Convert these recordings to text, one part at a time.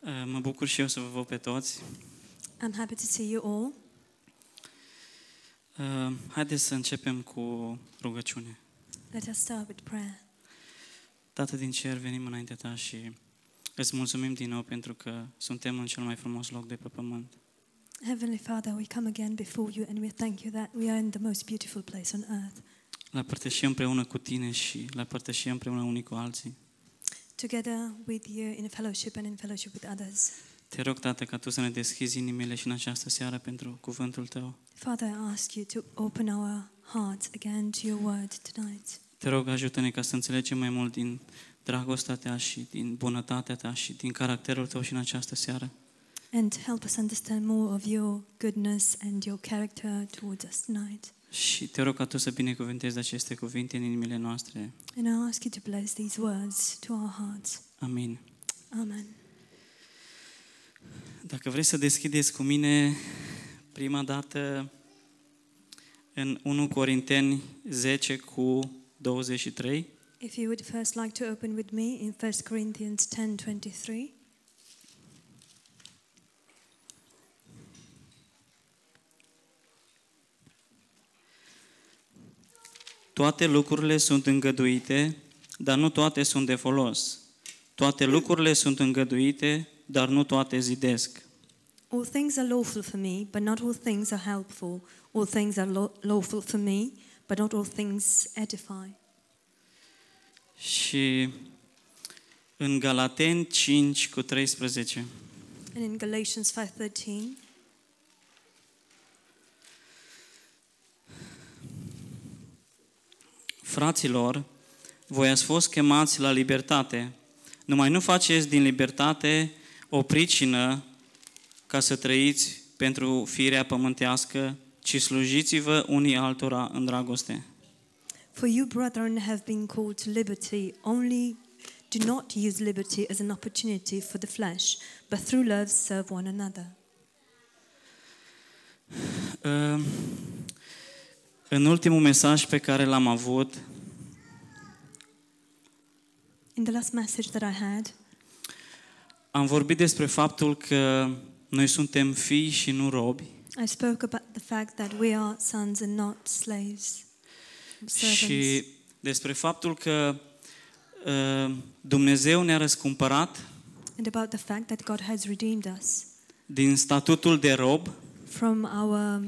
Uh, Mă bucur și eu să vă văd pe toți. I'm happy to see you all. Uh, Haideți să începem cu rugăciune. Let us start with prayer. Tată din cer, venim înaintea ta și îți mulțumim din nou pentru că suntem în cel mai frumos loc de pe pământ. Heavenly Father, we come again before you and we thank you that we are in the most beautiful place on earth. La părtășie împreună cu tine și la părtășie împreună unii cu alții. Together with you in fellowship and in fellowship with others. Te rog, Tată, ca Tu să ne deschizi inimile și în această seară pentru cuvântul Tău. Father, I ask you to open our hearts again to your word tonight. Te rog, ajută-ne ca să înțelegem mai mult din dragostea Ta și din bunătatea Ta și din caracterul Tău și în această seară. And help us understand more of your goodness and your character towards us tonight. Și te rog ca Tu să binecuvântezi aceste cuvinte în inimile noastre. And I ask you to bless these words to our hearts. Amin. Amen. Dacă vreți să deschideți cu mine prima dată în 1 Corinteni 10 cu 23, If you would first like to open with me in 1 Corinthians 10:23. Toate lucrurile sunt îngăduite, dar nu toate sunt de folos. Toate lucrurile sunt îngăduite, dar nu toate zidesc. All things are lawful for me, but not all things are helpful. All things are law- lawful for me, but not all things edify. Și în Galateni 5 cu 13, And in Galatians 5:13, Fraților, voi ați fost chemați la libertate, numai nu faceți din libertate o pricină ca să trăiți pentru firea pământească, ci slujiți-vă unii altora în dragoste. For you, brethren, have been called to liberty. Only do not use liberty as an opportunity for the flesh, but through love serve one another. Uh, În ultimul mesaj pe care l-am avut, In the last message that I had, am vorbit despre faptul că noi suntem fii și nu robi I spoke about the fact that we are sons and not slaves, servants. și despre faptul că uh, Dumnezeu ne-a răscumpărat and about the fact that God has redeemed us din statutul de rob from our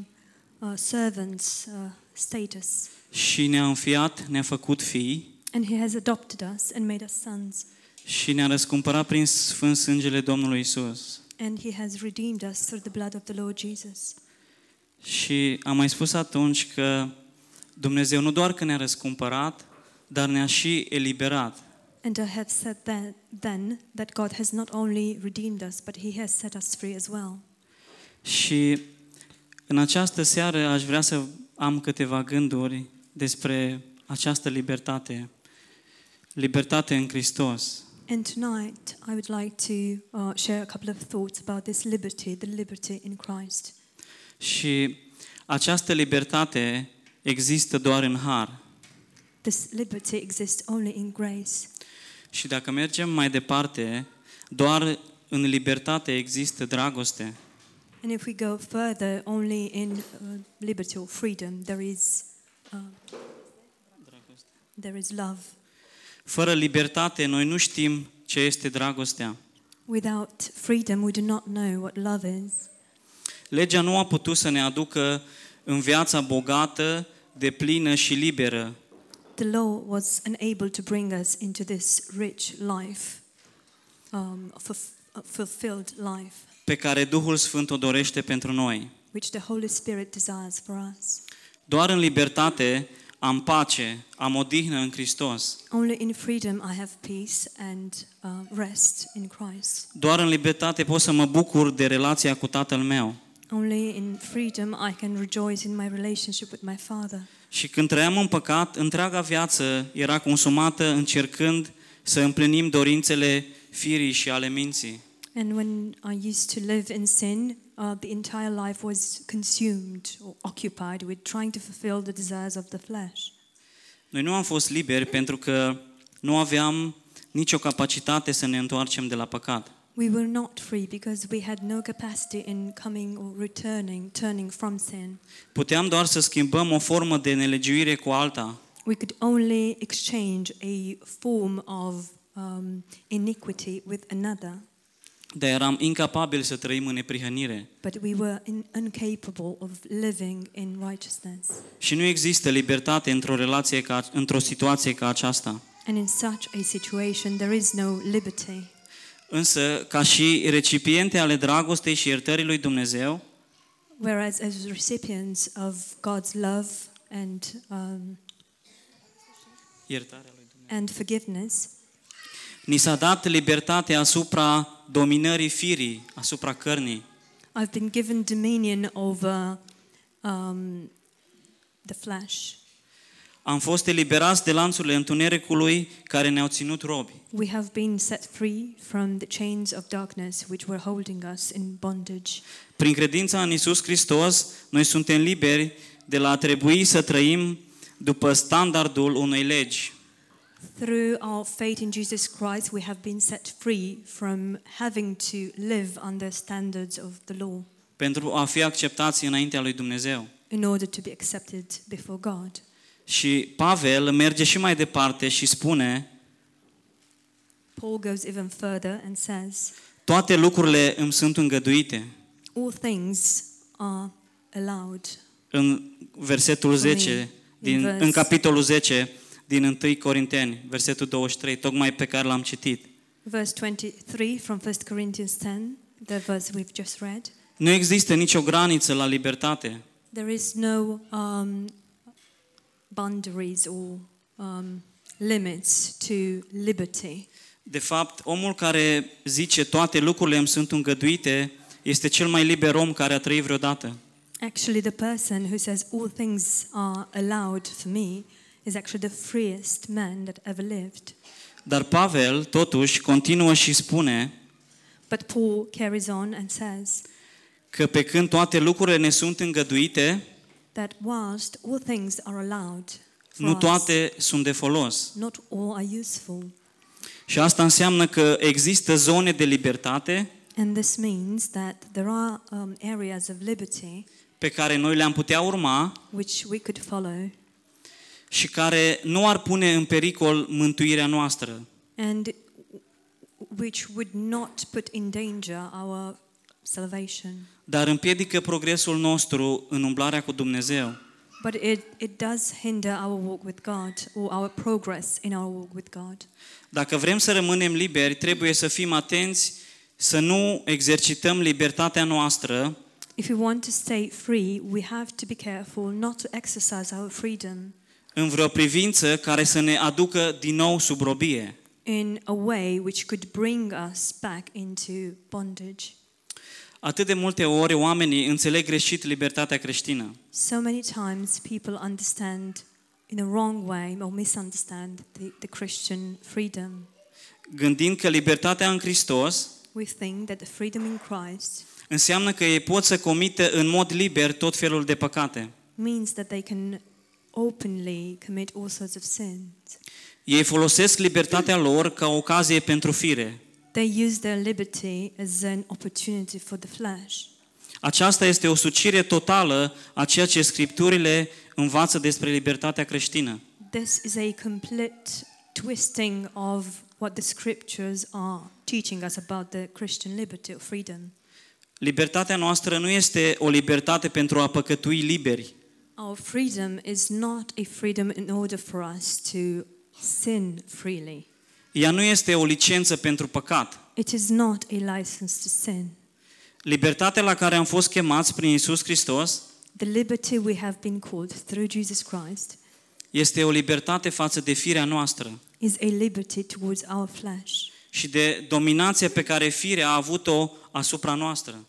uh, servants' uh, status. și ne-a înfiat, ne-a făcut fii And He has adopted us and made us sons. și ne-a răscumpărat prin sfânt sângele Domnului Isus. And He has redeemed us through the blood of the Lord Jesus. Și am mai spus atunci că Dumnezeu nu doar că ne-a răscumpărat, dar ne-a și eliberat. And I have said that then that God has not only redeemed us, but He has set us free as well. Și în această seară aș vrea să am câteva gânduri despre această libertate. Libertate în Hristos. And tonight, I would like to uh, share a couple of thoughts about this liberty, the liberty in Christ. Și această libertate există doar în har. This liberty exists only in grace. Și dacă mergem mai departe, doar în libertate există dragoste. And if we go further, only in uh, liberty or freedom, there is, uh, there is love. Fără libertate, noi nu știm ce este dragostea. Without freedom, we do not know what love is. Legea nu a putut să ne aducă în viața bogată, de plină și liberă, The law was unable to bring us into this rich life, um, fulf- uh, fulfilled life, pe care Duhul Sfânt o dorește pentru noi. which the Holy Spirit desires for us. Doar în libertate am pace, am odihnă în Hristos. Only in freedom I have peace and uh, rest in Christ. Doar în libertate pot să mă bucur de relația cu Tatăl meu. Only in freedom I can rejoice in my relationship with my Father. Și când trăiam în păcat, întreaga viață era consumată încercând să împlinim dorințele firii și ale minții. And when I used to live in sin, uh, the entire life was consumed or occupied with trying to fulfill the desires of the flesh. Noi nu am fost liberi pentru că nu aveam nicio capacitate să ne întoarcem de la păcat. We were not free because we had no capacity in coming or returning, turning from sin. Puteam doar să schimbăm o formă de nelegiuire cu alta. We could only exchange a form of um, iniquity with another, Dar eram incapabili să trăim în neprihănire. but we were in, incapable of living in righteousness. Și nu există libertate într-o relație ca, într-o situație ca aceasta. And in such a situation, there is no liberty. Însă, ca și recipiente ale dragostei și iertării lui Dumnezeu, Whereas, as recipients of God's love and, um, iertarea lui Dumnezeu, and forgiveness, ni s-a dat libertate asupra dominării firii, asupra cărnii. I've been given dominion over um, the flesh. Am fost eliberați de lanțurile întunericului care ne-au ținut robi. We have been set free from the chains of darkness which were holding us in bondage. Prin credința în Isus Hristos, noi suntem liberi de la a trebui să trăim după standardul unei legi. Through our faith in Jesus Christ, we have been set free from having to live under standards of the law pentru a fi acceptați înaintea lui Dumnezeu. in order to be accepted before God. Și Pavel merge și mai departe și spune, Paul goes even further and says, toate lucrurile îmi sunt îngăduite. All things are allowed. În versetul 10, din, verse. în capitolul 10 din 1 Corinteni, versetul 23, tocmai pe care l-am citit. Verse 23 from 1 Corinthians 10, the verse we've just read. Nu există nicio graniță la libertate. There is no um, boundaries or um, limits to liberty. De fapt, omul care zice toate lucrurile îmi sunt îngăduite este cel mai liber om care a trăit vreodată. Actually, the person who says all things are allowed for me is actually the freest man that ever lived. Dar Pavel, totuși, continuă și spune But Paul carries on and says că pe când toate lucrurile ne sunt îngăduite, that whilst all things are allowed for nu us, toate sunt de folos. not all are useful. Și asta înseamnă că există zone de libertate And this means that there are um, areas of liberty pe care noi le-am putea urma which we could follow și care nu ar pune în pericol mântuirea noastră. and which would not put in danger our salvation. dar împiedică progresul nostru în umblarea cu Dumnezeu. But it, it does hinder our walk with God or our progress in our walk with God. Dacă vrem să rămânem liberi, trebuie să fim atenți să nu exercităm libertatea noastră If we want to stay free, we have to be careful not to exercise our freedom în vreo privință care să ne aducă din nou sub robie. in a way which could bring us back into bondage. Atât de multe ori oamenii înțeleg greșit libertatea creștină. So many times people understand in a wrong way or misunderstand the, the Christian freedom. Gândind că libertatea în Hristos We think that the freedom in Christ înseamnă că ei pot să comită în mod liber tot felul de păcate. means that they can openly commit all sorts of sins. Ei folosesc libertatea lor ca ocazie pentru fire. They use their liberty as an opportunity for the flesh. Aceasta este o sucire totală a ceea ce Scripturile învață despre libertatea creștină. This is a complete twisting of what the scriptures are teaching us about the Christian liberty or freedom. Libertatea noastră nu este o libertate pentru a păcătui liberi, Our freedom is not a freedom in order for us to sin freely. ea nu este o licență pentru păcat. It is not a license to sin. Libertatea la care am fost chemați prin Isus Hristos The liberty we have been called through Jesus Christ este o libertate față de firea noastră is a liberty towards our flesh și de dominația pe care firea a avut-o asupra noastră.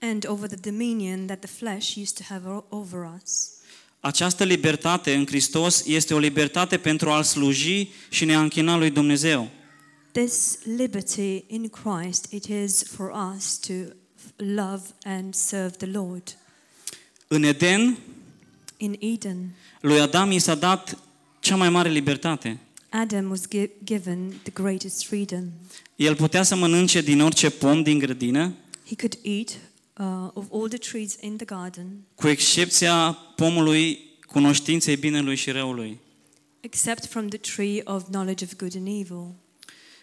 and over the dominion that the flesh used to have o- over us. Această libertate în Hristos este o libertate pentru a-L sluji și ne-a închina lui Dumnezeu. This liberty in Christ, it is for us to love and serve the Lord. În Eden, In Eden, lui Adam i s-a dat cea mai mare libertate. Adam was gi- given the greatest freedom. El putea să mănânce din orice pom din grădină, He could eat uh, of all the trees in the garden, cu excepția pomului cunoștinței binelui și răului. except from the tree of knowledge of good and evil.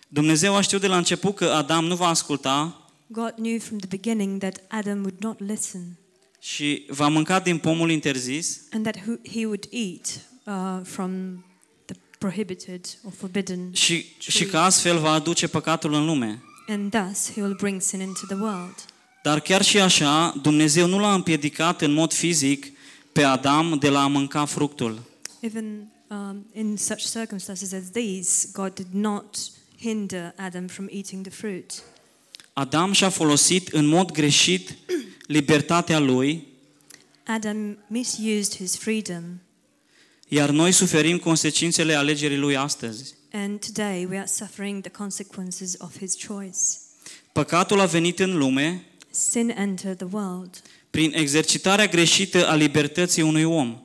Dumnezeu a știut de la început că Adam nu va asculta God knew from the beginning that Adam would not listen și va mânca din pomul interzis and that who- he would eat uh, from the prohibited or forbidden, și, și că astfel va aduce păcatul în lume. and thus he will bring sin into the world. Dar chiar și așa, Dumnezeu nu l-a împiedicat în mod fizic pe Adam de la a mânca fructul. Even um, in such circumstances as these, God did not hinder Adam from eating the fruit. Adam și-a folosit în mod greșit libertatea lui, Adam misused his freedom, iar noi suferim consecințele alegerii lui astăzi. and today we are suffering the consequences of his choice. Păcatul a venit în lume Sin entered the world prin exercitarea greșită a libertății unui om.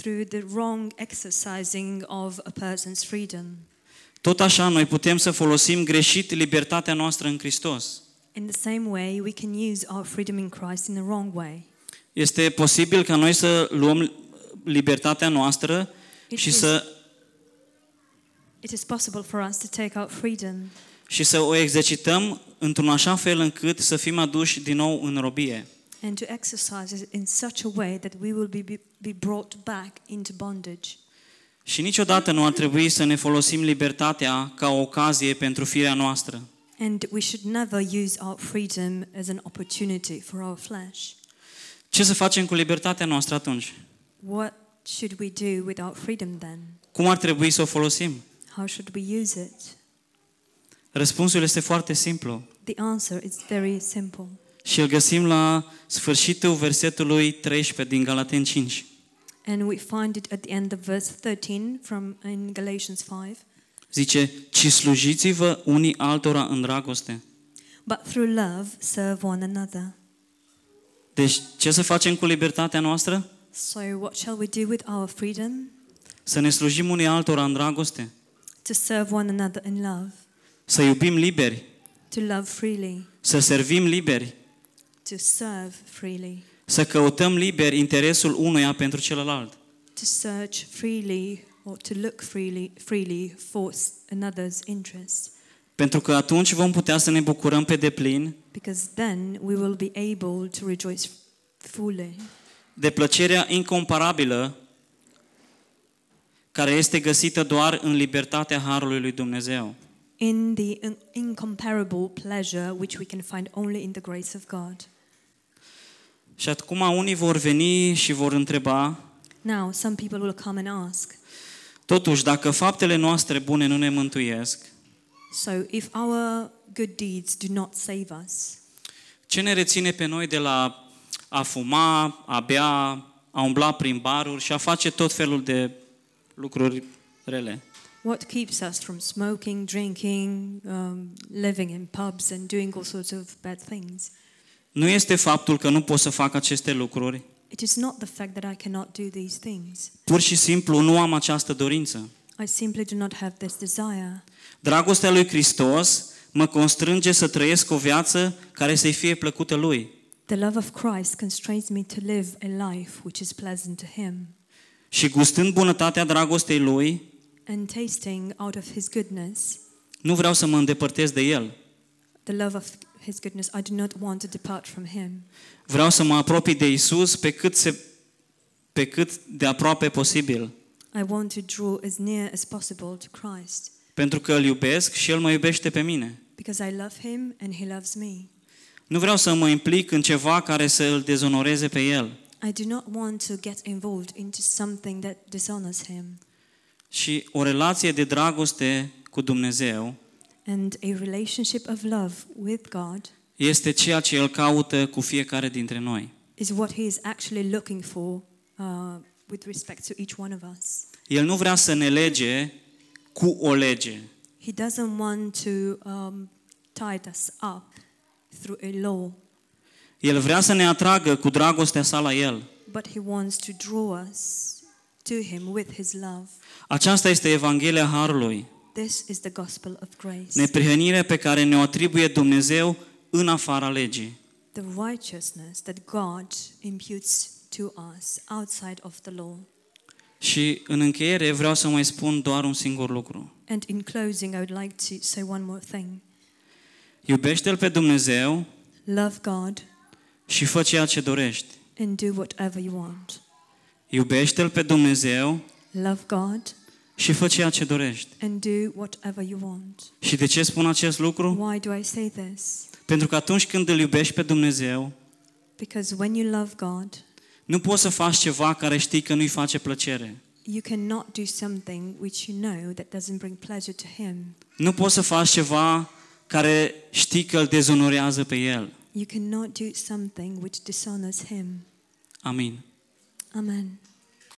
through the wrong exercising of a person's freedom. Tot așa, noi putem să folosim greșit libertatea noastră în Hristos. In the same way, we can use our freedom in Christ in the wrong way. Este posibil ca noi să luăm libertatea noastră It și is- să, It is possible for us to take out freedom și să o exercităm într-un așa fel încât să fim aduși din nou în robie. and to exercise it in such a way that we will be, be, be brought back into bondage. Și niciodată nu ar trebui să ne folosim libertatea ca o ocazie pentru firea noastră. And we should never use our freedom as an opportunity for our flesh. Ce să facem cu libertatea noastră atunci? What should we do with our freedom then? Cum ar trebui să o folosim? How should we use it? Răspunsul este foarte simplu The answer is very simple. și îl găsim la sfârșitul versetului 13 din Galaten 5. And we find it at the end of verse 13 from in Galatians 5. Zice, ci slujiți-vă unii altora în dragoste. But through love serve one another. Deci, ce să facem cu libertatea noastră? So what shall we do with our freedom? Să ne slujim unii altora în dragoste. To serve one another in love, Să iubim liberi. to love freely, Să servim liberi. to serve freely, Să căutăm liberi interesul unuia pentru celălalt. to search freely or to look freely freely for s- another's interest. Pentru că atunci vom putea să ne bucurăm pe deplin Because then we will be able to rejoice fully de plăcerea incomparabilă care este găsită doar în libertatea Harului lui Dumnezeu. In the in- incomparable pleasure which we can find only in the grace of God. Și acum unii vor veni și vor întreba, Now, some people will come and ask, totuși, dacă faptele noastre bune nu ne mântuiesc, so if our good deeds do not save us, ce ne reține pe noi de la a fuma, a bea, a umbla prin baruri și a face tot felul de lucruri rele? What keeps us from smoking, drinking, um, living in pubs, and doing all sorts of bad things? Nu este faptul că nu pot să fac aceste lucruri, It is not the fact that I cannot do these things. pur și simplu nu am această dorință. I simply do not have this desire. Dragostea lui Hristos mă constrânge să trăiesc o viață care să-i fie plăcută lui. The love of Christ constrains me to live a life which is pleasant to Him. Și gustând bunătatea dragostei lui, And tasting out of His goodness, nu vreau să mă îndepărtez de el. the love of His goodness, I do not want to depart from Him. Vreau să mă apropii de Isus pe cât, se, pe cât de aproape posibil. I want to draw as near as possible to Christ Pentru că îl iubesc și el mă iubește pe mine. because I love Him and He loves me. Nu vreau să mă implic în ceva care să îl dezonoreze pe el. I do not want to get involved into something that dishonors Him. Și o relație de dragoste cu Dumnezeu And a relationship of love with God este ceea ce El caută cu fiecare dintre noi. is what He is actually looking for uh, with respect to each one of us. El nu vrea să ne lege cu o lege. He doesn't want to um, tie us up through a law, El vrea să ne atragă cu dragostea sa la El. but He wants to draw us to Him with His love. Aceasta este Evanghelia Harului, This is the gospel of grace, neprihănirea pe care ne-o atribuie Dumnezeu în afara legii. the righteousness that God imputes to us outside of the law. Și în încheiere vreau să mai spun doar un singur lucru. And in closing, I would like to say one more thing. Iubește-L pe Dumnezeu Love God și fă ceea ce dorești. and do whatever you want. Iubește-L pe Dumnezeu Love God și fă ceea ce dorești. and do whatever you want. Și de ce spun acest lucru? Why do I say this? Pentru că atunci când îl iubești pe Dumnezeu, Because when you love God, nu poți să faci ceva care știi că nu-i face plăcere. you cannot do something which you know that doesn't bring pleasure to Him. Nu poți să faci ceva care știi că îl dezonorează pe El. You cannot do something which dishonors Him. Amin. Amen.